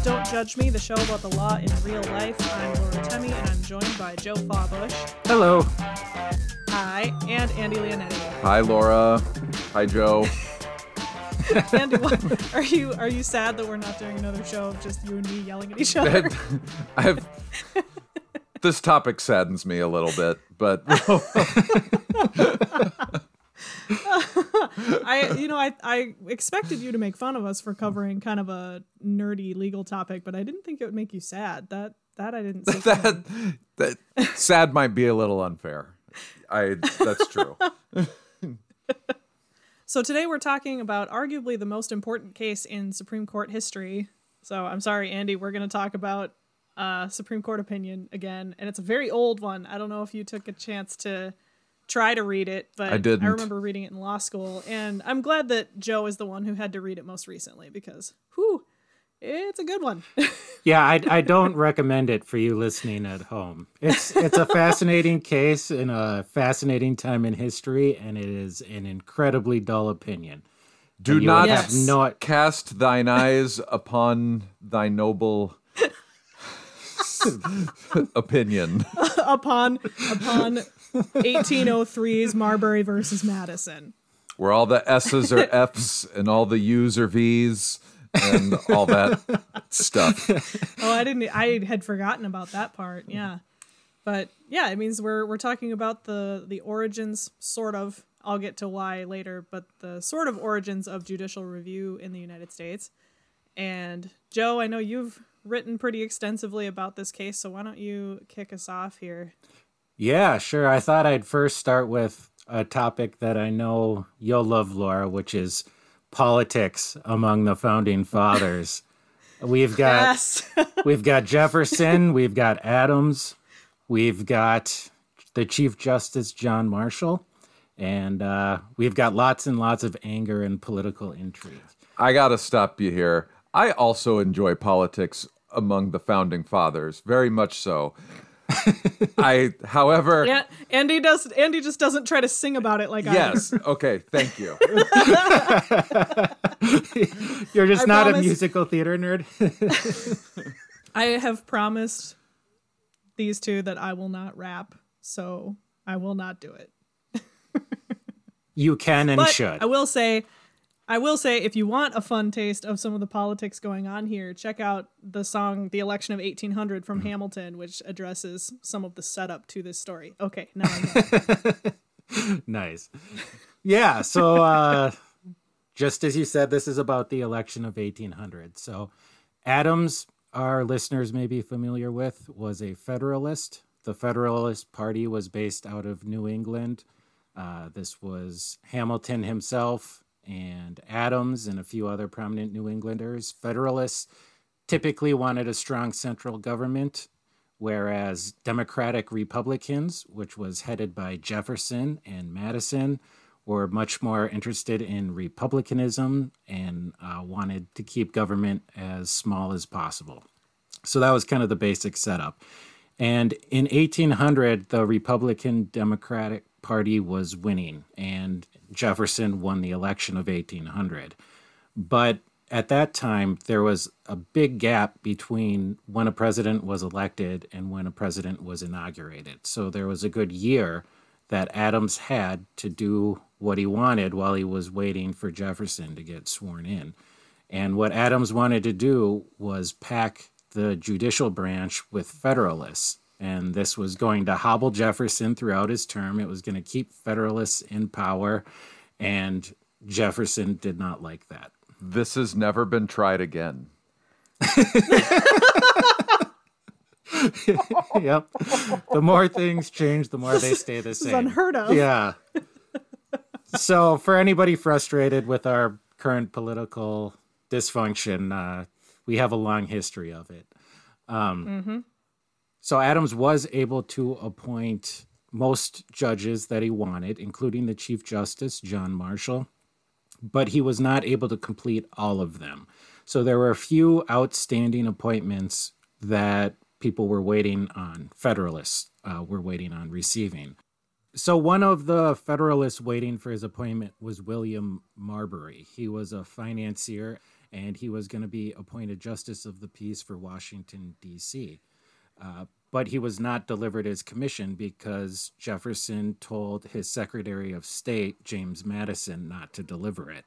is Don't Judge Me, the show about the law in real life. I'm Laura Temme, and I'm joined by Joe Fawbush. Hello. Hi, and Andy Leonetti. Hi, Laura. Hi, Joe. Andy, what, are you are you sad that we're not doing another show of just you and me yelling at each other? I've this topic saddens me a little bit, but I you know I I expected you to make fun of us for covering kind of a nerdy legal topic, but I didn't think it would make you sad. That that I didn't that that sad might be a little unfair. I that's true. So today we're talking about arguably the most important case in Supreme Court history. So I'm sorry, Andy, we're going to talk about uh, Supreme Court opinion again, and it's a very old one. I don't know if you took a chance to try to read it, but I didn't. I remember reading it in law school, and I'm glad that Joe is the one who had to read it most recently because, whew, it's a good one. yeah, I, I don't recommend it for you listening at home. It's it's a fascinating case in a fascinating time in history, and it is an incredibly dull opinion. Do not Yes. no, cast thine eyes upon thy noble opinion. upon upon 1803's Marbury versus Madison. Where all the S's are F's and all the U's are V's and all that stuff. Oh, I didn't. I had forgotten about that part. Yeah, but yeah, it means we're we're talking about the the origins, sort of. I'll get to why later, but the sort of origins of judicial review in the United States. And Joe, I know you've written pretty extensively about this case, so why don't you kick us off here? Yeah, sure. I thought I'd first start with a topic that I know you'll love, Laura, which is politics among the founding fathers. We've got Yes. we've got Jefferson, we've got Adams, we've got the Chief Justice John Marshall, and uh, we've got lots and lots of anger and political intrigue. I got to stop you here. I also enjoy politics among the founding fathers, very much so. I, however, yeah, Andy does. Andy just doesn't try to sing about it like I yes, okay, thank you. You're just I not a musical theater nerd. I have promised these two that I will not rap, so I will not do it. you can and But should. I will say, I will say, if you want a fun taste of some of the politics going on here, check out the song "The Election of 1800" from Hamilton, which addresses some of the setup to this story. Okay, now nice. Yeah, so uh just as you said this is about the election of 1800. So Adams our listeners may be familiar with was a federalist. The Federalist Party was based out of New England. Uh, this was Hamilton himself and Adams and a few other prominent New Englanders. Federalists typically wanted a strong central government, whereas Democratic Republicans, which was headed by Jefferson and Madison, were much more interested in republicanism and uh, wanted to keep government as small as possible. So that was kind of the basic setup. And in 1800, the Republican Democratic Party was winning, and Jefferson won the election of 1800. But at that time, there was a big gap between when a president was elected and when a president was inaugurated. So there was a good year that Adams had to do what he wanted while he was waiting for Jefferson to get sworn in. And what Adams wanted to do was pack the judicial branch with Federalists. And this was going to hobble Jefferson throughout his term. It was going to keep Federalists in power. And Jefferson did not like that. This has never been tried again. yep. The more things change, the more they stay the same. unheard of. Yeah. so, for anybody frustrated with our current political dysfunction, uh, we have a long history of it. Um, So, Adams was able to appoint most judges that he wanted, including the Chief Justice, John Marshall, but he was not able to complete all of them. So, there were a few outstanding appointments that people were waiting on, Federalists uh, were waiting on receiving. So one of the Federalists waiting for his appointment was William Marbury. He was a financier, and he was going to be appointed Justice of the Peace for Washington, D.C. Uh, but he was not delivered his commission because Jefferson told his Secretary of State, James Madison, not to deliver it.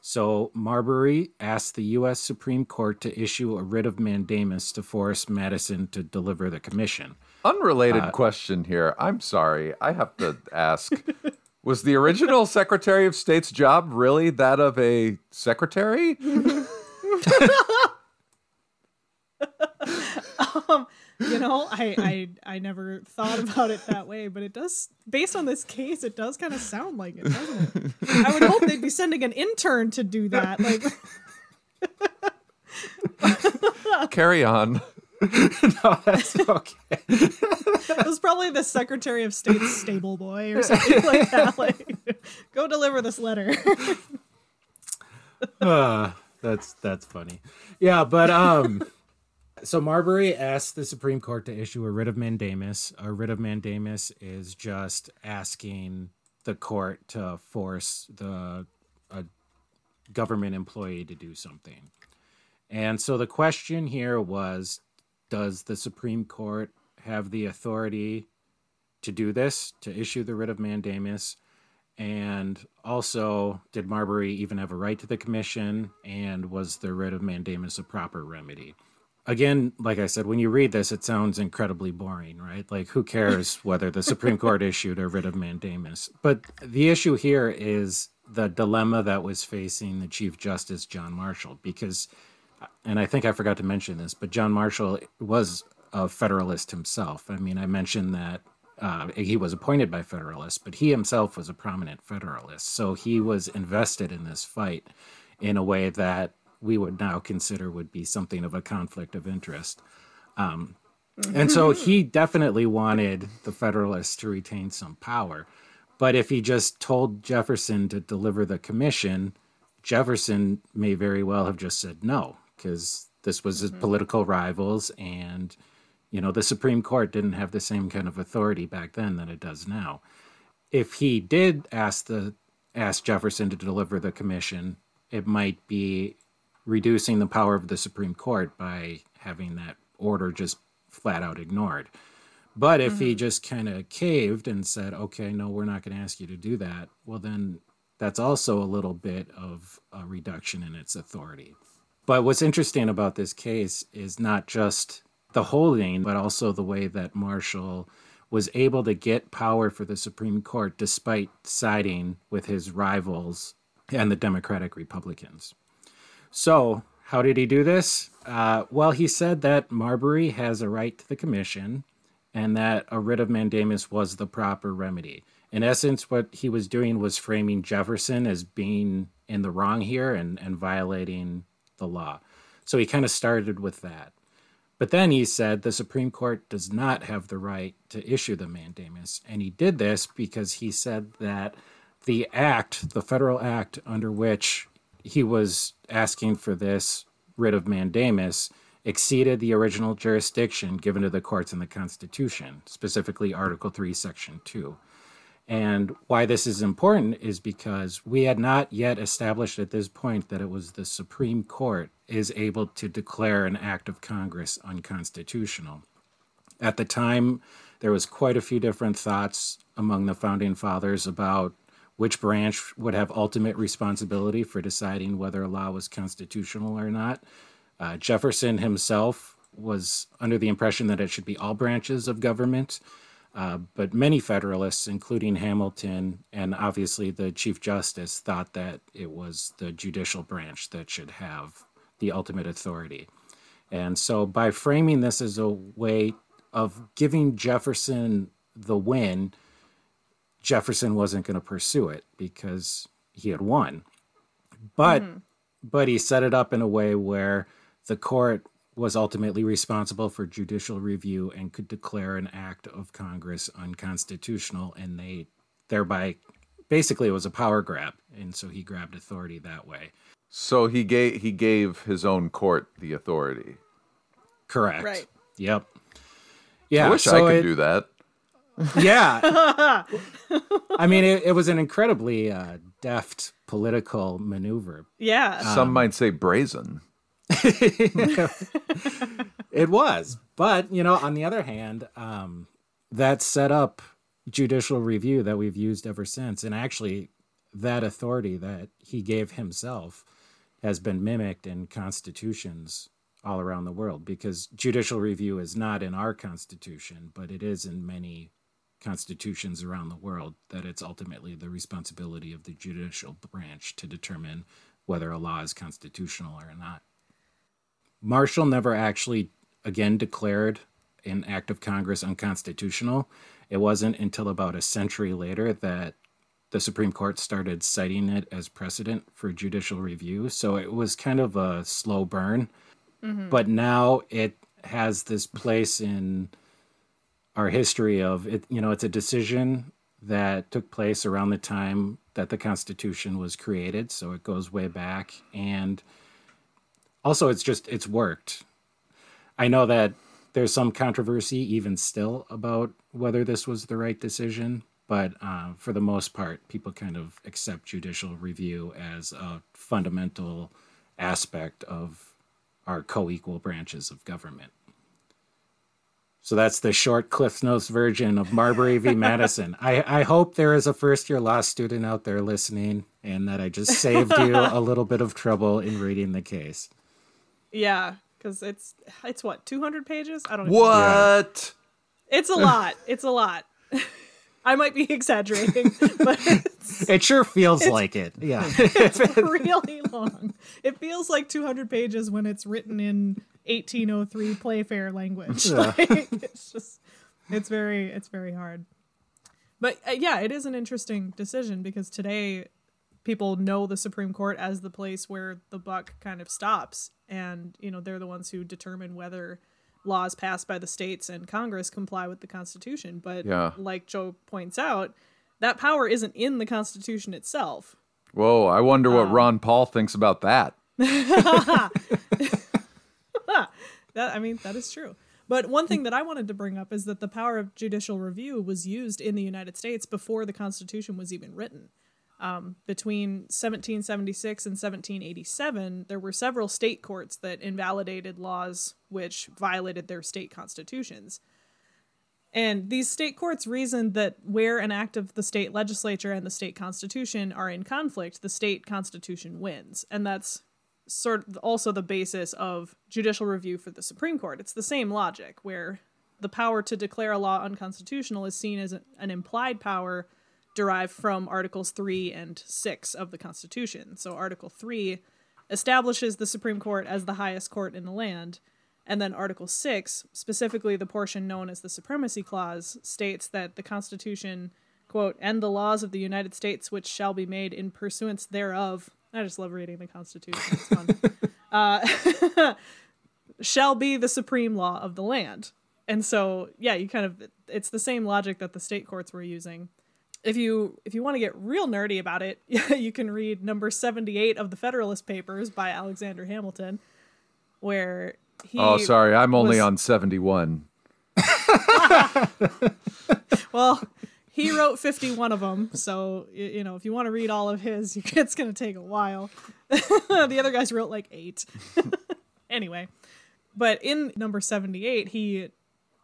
So Marbury asked the U.S. Supreme Court to issue a writ of mandamus to force Madison to deliver the commission. Unrelated uh, question here. I'm sorry. I have to ask. was the original Secretary of State's job really that of a secretary? um, you know, I, I I never thought about it that way, but it does based on this case, it does kind of sound like it, doesn't it? I would hope they'd be sending an intern to do that. Like Carry on. no, that's okay. it was probably the Secretary of State's stable boy or something like that. Like, go deliver this letter. uh, that's that's funny. Yeah, but um so Marbury asked the Supreme Court to issue a writ of mandamus. A writ of mandamus is just asking the court to force the a government employee to do something. And so the question here was does the Supreme Court have the authority to do this, to issue the writ of mandamus? And also, did Marbury even have a right to the commission? And was the writ of mandamus a proper remedy? Again, like I said, when you read this, it sounds incredibly boring, right? Like, who cares whether the Supreme Court issued a writ of mandamus? But the issue here is the dilemma that was facing the Chief Justice John Marshall, because, and I think I forgot to mention this, but John Marshall was a Federalist himself. I mean, I mentioned that uh, he was appointed by Federalists, but he himself was a prominent Federalist. So he was invested in this fight in a way that we would now consider would be something of a conflict of interest. Um, and so he definitely wanted the Federalists to retain some power. But if he just told Jefferson to deliver the commission, Jefferson may very well have just said no, because this was his mm-hmm. political rivals, and you know the Supreme Court didn't have the same kind of authority back then that it does now. If he did ask the ask Jefferson to deliver the commission, it might be reducing the power of the Supreme Court by having that order just flat out ignored. But if mm-hmm. he just kind of caved and said, okay, no, we're not going to ask you to do that, well, then that's also a little bit of a reduction in its authority. But what's interesting about this case is not just the holding, but also the way that Marshall was able to get power for the Supreme Court despite siding with his rivals and the Democratic Republicans. So, how did he do this? Uh, well, he said that Marbury has a right to the commission and that a writ of mandamus was the proper remedy. In essence, what he was doing was framing Jefferson as being in the wrong here and, and violating the law. So he kind of started with that. But then he said the Supreme Court does not have the right to issue the mandamus. And he did this because he said that the act, the federal act under which he was asking for this writ of mandamus exceeded the original jurisdiction given to the courts in the Constitution, specifically Article 3, Section 2. And why this is important is because we had not yet established at this point that it was the Supreme Court is able to declare an act of Congress unconstitutional. At the time, there was quite a few different thoughts among the founding fathers about which branch would have ultimate responsibility for deciding whether a law was constitutional or not. Uh, Jefferson himself was under the impression that it should be all branches of government. Uh, but many Federalists, including Hamilton and obviously the Chief Justice, thought that it was the judicial branch that should have the ultimate authority. And so, by framing this as a way of giving Jefferson the win, Jefferson wasn't going to pursue it because he had won. But mm-hmm. but he set it up in a way where the court was ultimately responsible for judicial review and could declare an act of Congress unconstitutional and they thereby basically it was a power grab and so he grabbed authority that way. So he gave he gave his own court the authority. Correct. Right. Yep. Yeah. I wish so I could it, do that. Yeah. I mean, it, it, was an incredibly uh, deft political maneuver. Yeah. Some might say brazen. It was. But, you know, on the other hand, um, that set up judicial review that we've used ever since. And actually, that authority that he gave himself has been mimicked in constitutions all around the world because judicial review is not in our constitution, but it is in many constitutions around the world that it's ultimately the responsibility of the judicial branch to determine whether a law is constitutional or not. Marshall never actually again declared an act of Congress unconstitutional. It wasn't until about a century later that the Supreme Court started citing it as precedent for judicial review. So it was kind of a slow burn. Mm-hmm. But now it has this place in our history of it, you know, it's a decision that took place around the time that the Constitution was created. So it goes way back. And also, it's just, it's worked. I know that there's some controversy even still about whether this was the right decision, but uh, for the most part, people kind of accept judicial review as a fundamental aspect of our co-equal branches of government. So that's the short Cliff Notes version of Marbury v. Madison. I, I hope there is a first year law student out there listening and that I just saved you a little bit of trouble in reading the case. yeah. Because it's it's what two hundred pages. I don't. know. What? It's a lot. It's a lot. I might be exaggerating, but It sure feels like it. Yeah. it's really long. It feels like 200 pages when it's written in 1803 Playfair language. Yeah. Like, it's just, it's very, it's very hard. But uh, yeah, it is an interesting decision because today people know the Supreme Court as the place where the buck kind of stops, and you know they're the ones who determine whether laws passed by the states and Congress comply with the Constitution. But Yeah. like Joe points out, that power isn't in the Constitution itself. Whoa, I wonder what um, Ron Paul thinks about that. That I mean, that is true. But one thing that I wanted to bring up is that the power of judicial review was used in the United States before the Constitution was even written. Um, between 1776 and 1787, there were several state courts that invalidated laws which violated their state constitutions. And these state courts reasoned that where an act of the state legislature and the state constitution are in conflict, the state constitution wins. And that's sort of also the basis of judicial review for the Supreme Court. It's the same logic where the power to declare a law unconstitutional is seen as an implied power derived from Articles 3 and 6 of the Constitution. So Article 3 establishes the Supreme Court as the highest court in the land. And then Article 6, specifically the portion known as the Supremacy Clause, states that the Constitution, quote, and the laws of the United States which shall be made in pursuance thereof. I just love reading the Constitution. It's fun. uh, shall be the supreme law of the land. And so, yeah, you kind of it's the same logic that the state courts were using. If you if you want to get real nerdy about it, you can read number 78 of the Federalist Papers by Alexander Hamilton where he Oh, sorry, I'm only was- on 71. Well, he wrote 51 of them, so you know, if you want to read all of his, it's going to take a while. the other guys wrote like 8. anyway, but in number 78, he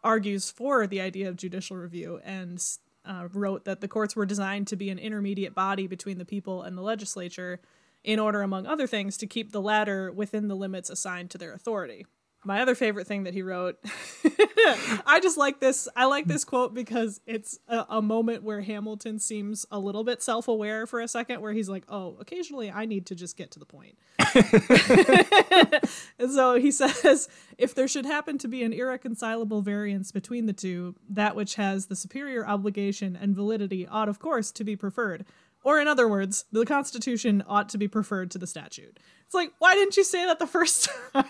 argues for the idea of judicial review and uh, wrote that the courts were designed to be an intermediate body between the people and the legislature in order, among other things, to keep the latter within the limits assigned to their authority. My other favorite thing that he wrote, I just like this. I like this quote because it's a, a moment where Hamilton seems a little bit self aware for a second, where he's like, oh, occasionally I need to just get to the point. And so he says, if there should happen to be an irreconcilable variance between the two, that which has the superior obligation and validity ought, of course, to be preferred. Or, in other words, the Constitution ought to be preferred to the statute. It's like, why didn't you say that the first time?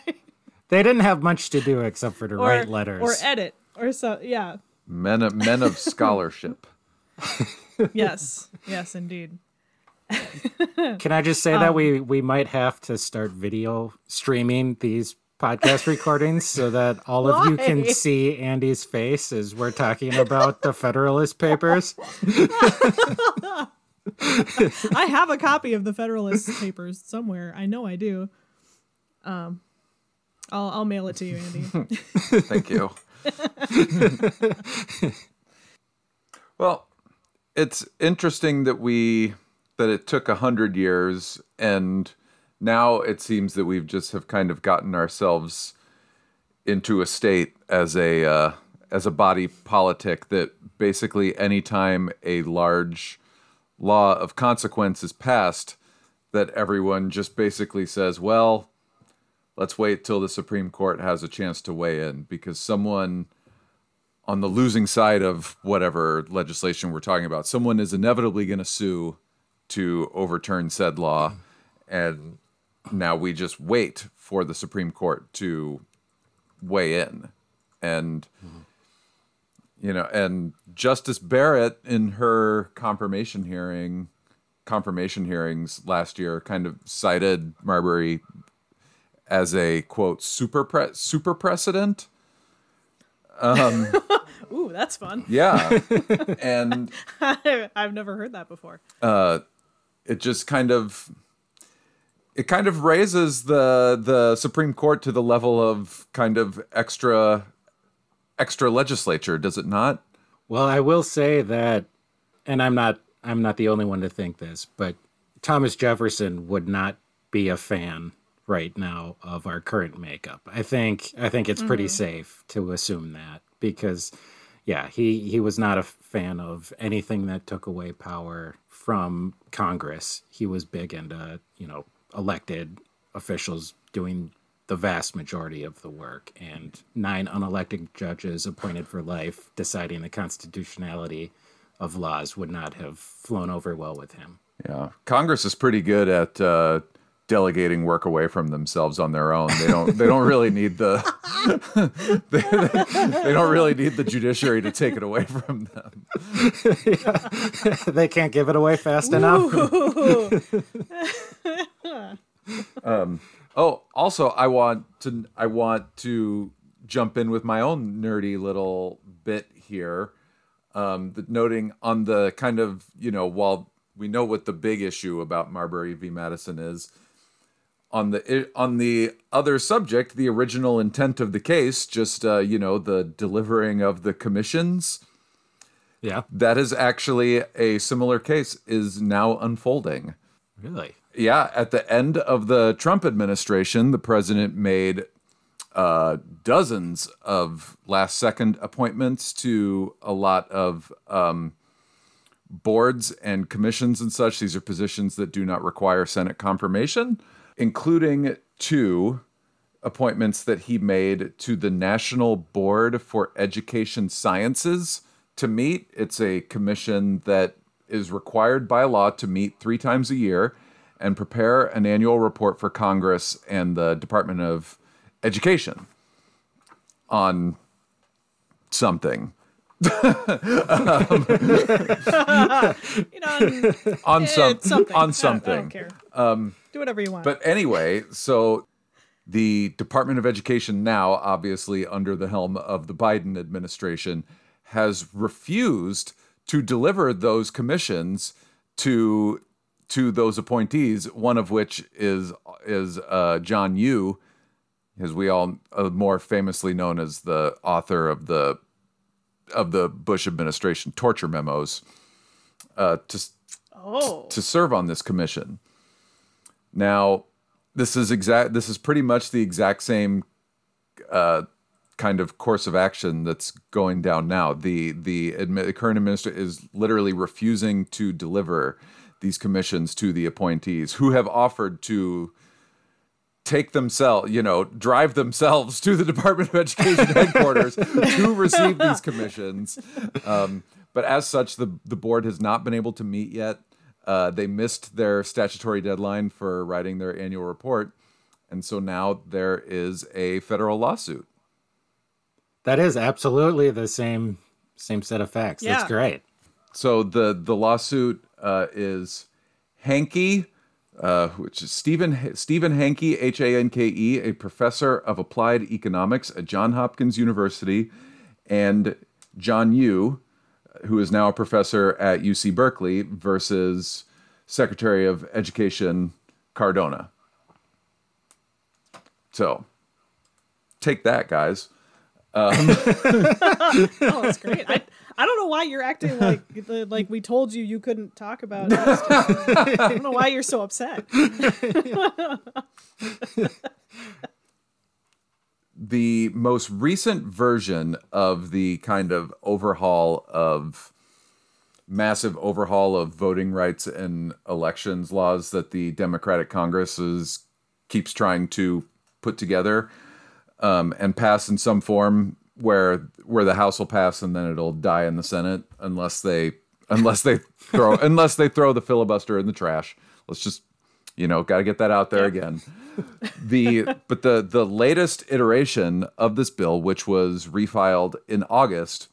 They didn't have much to do except for to or, write letters. or edit, or so, yeah. Men of, men of scholarship. Yes, yes, indeed. Can I just say Um, that we we might have to start video streaming these podcast recordings so that all of you can see Andy's face as we're talking about the Federalist Papers? I have a copy of the Federalist Papers somewhere. I know I do. Um, I'll I'll mail it to you, Andy. Thank you. well, it's interesting that we that it took a hundred years, and now it seems that we've just have kind of gotten ourselves into a state as a uh, as a body politic that basically anytime a large law of consequence is passed, that everyone just basically says, well, let's wait till the Supreme Court has a chance to weigh in because someone on the losing side of whatever legislation we're talking about, someone is inevitably going to sue to overturn said law. And now we just wait for the Supreme Court to weigh in. And, you know, and Justice Barrett in her confirmation hearing, confirmation hearings last year kind of cited Marbury as a quote super pre- super precedent. Um, Ooh, that's fun. Yeah, and I've never heard that before. Uh, it just kind of it kind of raises the the Supreme Court to the level of kind of extra extra legislature, does it not? Well, I will say that, and I'm not I'm not the only one to think this, but Thomas Jefferson would not be a fan right now of our current makeup. I think I think it's pretty safe to assume that because yeah, he he was not a fan of anything that took away power from Congress. He was big into, you know, elected officials doing the vast majority of the work and nine unelected judges appointed for life deciding the constitutionality of laws would not have flown over well with him. Yeah, Congress is pretty good at uh, delegating work away from themselves on their own. They don't. They don't really need the. they, they don't really need the judiciary to take it away from them. they can't give it away fast enough. Oh, also, I want to. I want to jump in with my own nerdy little bit here, um, that noting on the kind of you know while we know what the big issue about Marbury v. Madison is, on the on the other subject, the original intent of the case, just uh, you know the delivering of the commissions. Yeah, That is actually a similar case is now unfolding. really. Yeah, at the end of the Trump administration, the president made uh, dozens of last second appointments to a lot of um, boards and commissions and such. These are positions that do not require Senate confirmation, including two appointments that he made to the National Board for Education Sciences to meet. It's a commission that is required by law to meet three times a year and prepare an annual report for Congress and the Department of Education on something. You know, On some. On something. I don't care. Um, Do whatever you want. But anyway, so the Department of Education now, obviously under the helm of the Biden administration, has refused to deliver those commissions to to those appointees. One of which is is uh, John Yoo, as we all uh, more famously known as the author of the of the Bush administration torture memos, uh, to oh, to serve on this commission. Now, this is exact. This is pretty much the exact same uh, kind of course of action that's going down now. The the, admi- the current administrator is literally refusing to deliver these commissions to the appointees who have offered to take themselves, you know, drive themselves to the Department of Education headquarters to receive these commissions. Um, but as such, the the board has not been able to meet yet. Uh, they missed their statutory deadline for writing their annual report, and so now there is a federal lawsuit. That is absolutely the same same set of facts. Yeah. That's great. So the the lawsuit uh, is Hanke, uh, which is Stephen Stephen Hanke, H A N K E, a professor of applied economics at John Hopkins University, and John Yoo, who is now a professor at UC Berkeley, versus Secretary of Education Cardona. So take that, guys. Um, oh, that's great. I, I don't know why you're acting like the, like we told you you couldn't talk about justice. I don't know why you're so upset. the most recent version of the kind of overhaul of massive overhaul of voting rights and elections laws that the Democratic Congress is keeps trying to put together um, and pass in some form where where the House will pass and then it'll die in the Senate unless they unless they throw unless they throw the filibuster in the trash. Let's just you know got to get that out there again. the but the the latest iteration of this bill, which was refiled in August,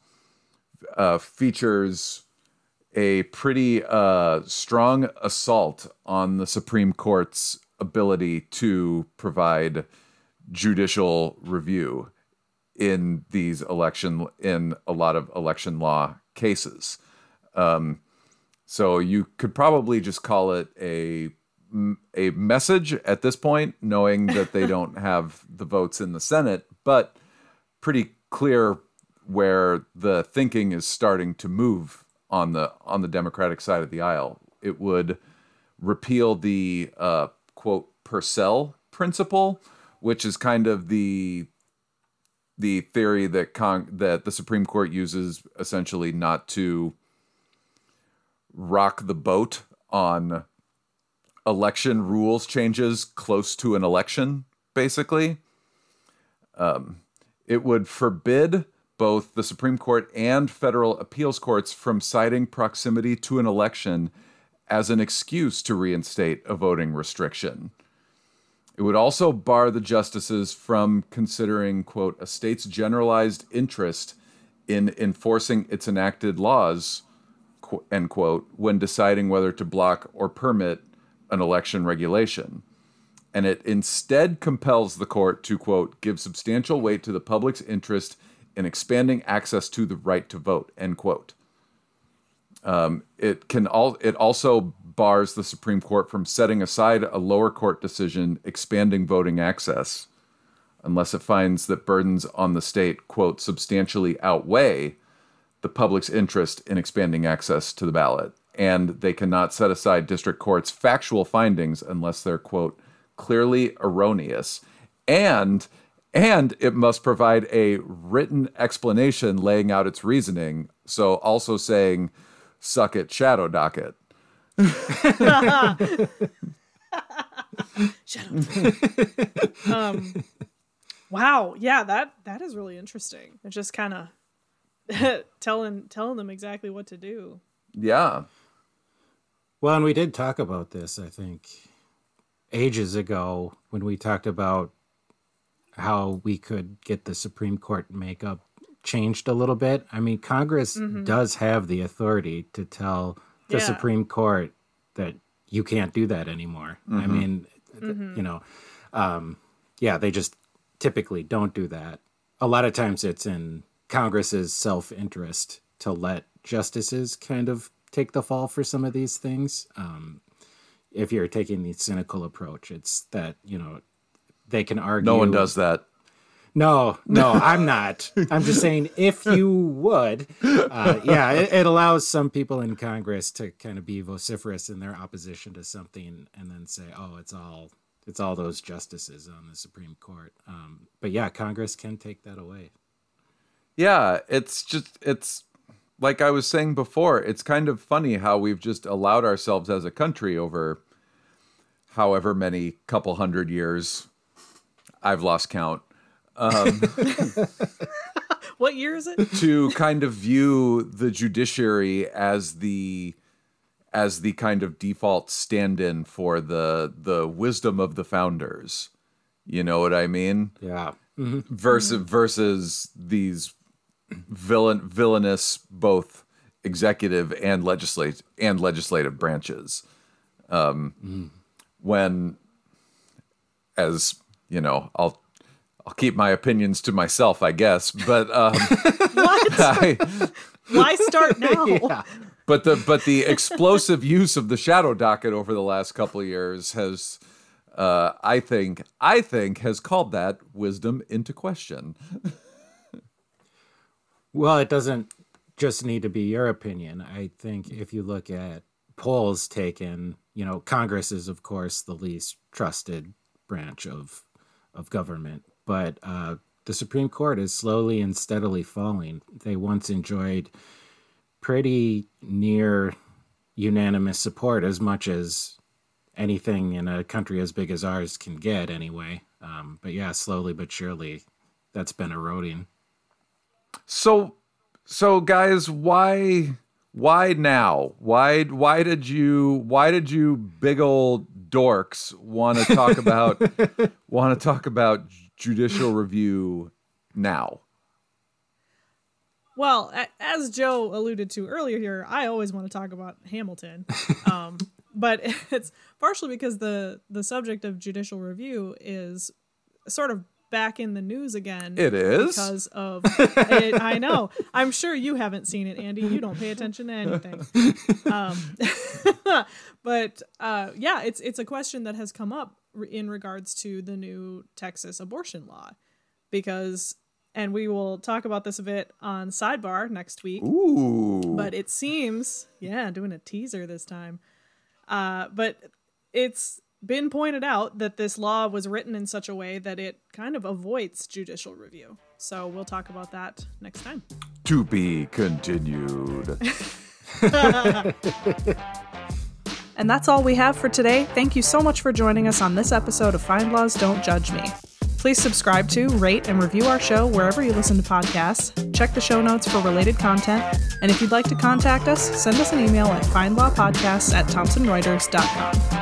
uh, features a pretty uh, strong assault on the Supreme Court's ability to provide judicial review in these election in a lot of election law cases. Um, so you could probably just call it a a message at this point, knowing that they don't have the votes in the Senate, but pretty clear where the thinking is starting to move on the on the Democratic side of the aisle. It would repeal the uh, quote Purcell principle, which is kind of the the theory that con- that the Supreme Court uses essentially not to rock the boat on election rules changes close to an election, basically. Um, it would forbid both the Supreme Court and federal appeals courts from citing proximity to an election as an excuse to reinstate a voting restriction. It would also bar the justices from considering, quote, a state's generalized interest in enforcing its enacted laws, end quote, when deciding whether to block or permit an election regulation. And it instead compels the court to, quote, give substantial weight to the public's interest in expanding access to the right to vote, end quote. Um, it can all it also bars the Supreme Court from setting aside a lower court decision expanding voting access unless it finds that burdens on the state, quote, substantially outweigh the public's interest in expanding access to the ballot. And they cannot set aside district court's factual findings unless they're, quote, clearly erroneous. And and it must provide a written explanation laying out its reasoning. So also saying, suck it, shadow docket. Um, wow. Yeah, that that is really interesting. It's just kind of telling telling them exactly what to do. Yeah. Well, and we did talk about this, I think, ages ago when we talked about how we could get the Supreme Court makeup changed a little bit. I mean, Congress mm-hmm. does have the authority to tell the yeah. Supreme Court that you can't do that anymore. Mm-hmm. I mean, mm-hmm. you know, um, yeah, they just typically don't do that. A lot of times it's in Congress's self interest to let justices kind of take the fall for some of these things. Um, if you're taking the cynical approach, it's that, you know, they can argue. No one does that. No, no, I'm not. I'm just saying if you would, uh, yeah, it, it, allows some people in Congress to kind of be vociferous in their opposition to something, and then say, "Oh, it's all it's all those justices on the Supreme Court." Um, but yeah, Congress can take that away. Yeah, it's just it's like I was saying before. It's kind of funny how we've just allowed ourselves as a country over however many couple hundred years. I've lost count um, what year is it? To kind of view the judiciary as the as the kind of default stand-in for the the wisdom of the founders. You know what I mean? Yeah. Mm-hmm. Versus mm-hmm. versus these villain villainous both executive and legislative and legislative branches. Um, mm. When, as you know, I'll I'll keep my opinions to myself, I guess. But um, what? I, Why start now? yeah. but the but the explosive use of the shadow docket over the last couple of years has uh, I think I think has called that wisdom into question. Well, it doesn't just need to be your opinion. I think if you look at polls taken, you know, Congress is of course the least trusted branch of of government, but uh, the Supreme Court is slowly and steadily falling. They once enjoyed pretty near unanimous support, as much as anything in a country as big as ours can get, anyway. Um, but yeah, slowly but surely, that's been eroding. So so guys, why why now? Why why did you why did you big old dorks want to talk about want to talk about judicial review now? Well, as Joe alluded to earlier here, I always want to talk about Hamilton. Um, but it's partially because the the subject of judicial review is sort of back in the news again. It is? because of it, I know. I'm sure you haven't seen it, Andy. You don't pay attention to anything. Um, but uh, yeah, it's it's a question that has come up in regards to the new Texas abortion law, because and we will talk about this a bit on sidebar next week. Ooh. But it seems, yeah, doing a teaser this time. Uh, but it's been pointed out that this law was written in such a way that it kind of avoids judicial review. So we'll talk about that next time. to be continued. And that's all we have for today. Thank you so much for joining us on this episode of FindLaw's Don't Judge Me. Please subscribe to, rate, and review our show wherever you listen to podcasts. Check the show notes for related content. And if you'd like to contact us, send us an email at findlawpodcasts at thomsonreuters.com.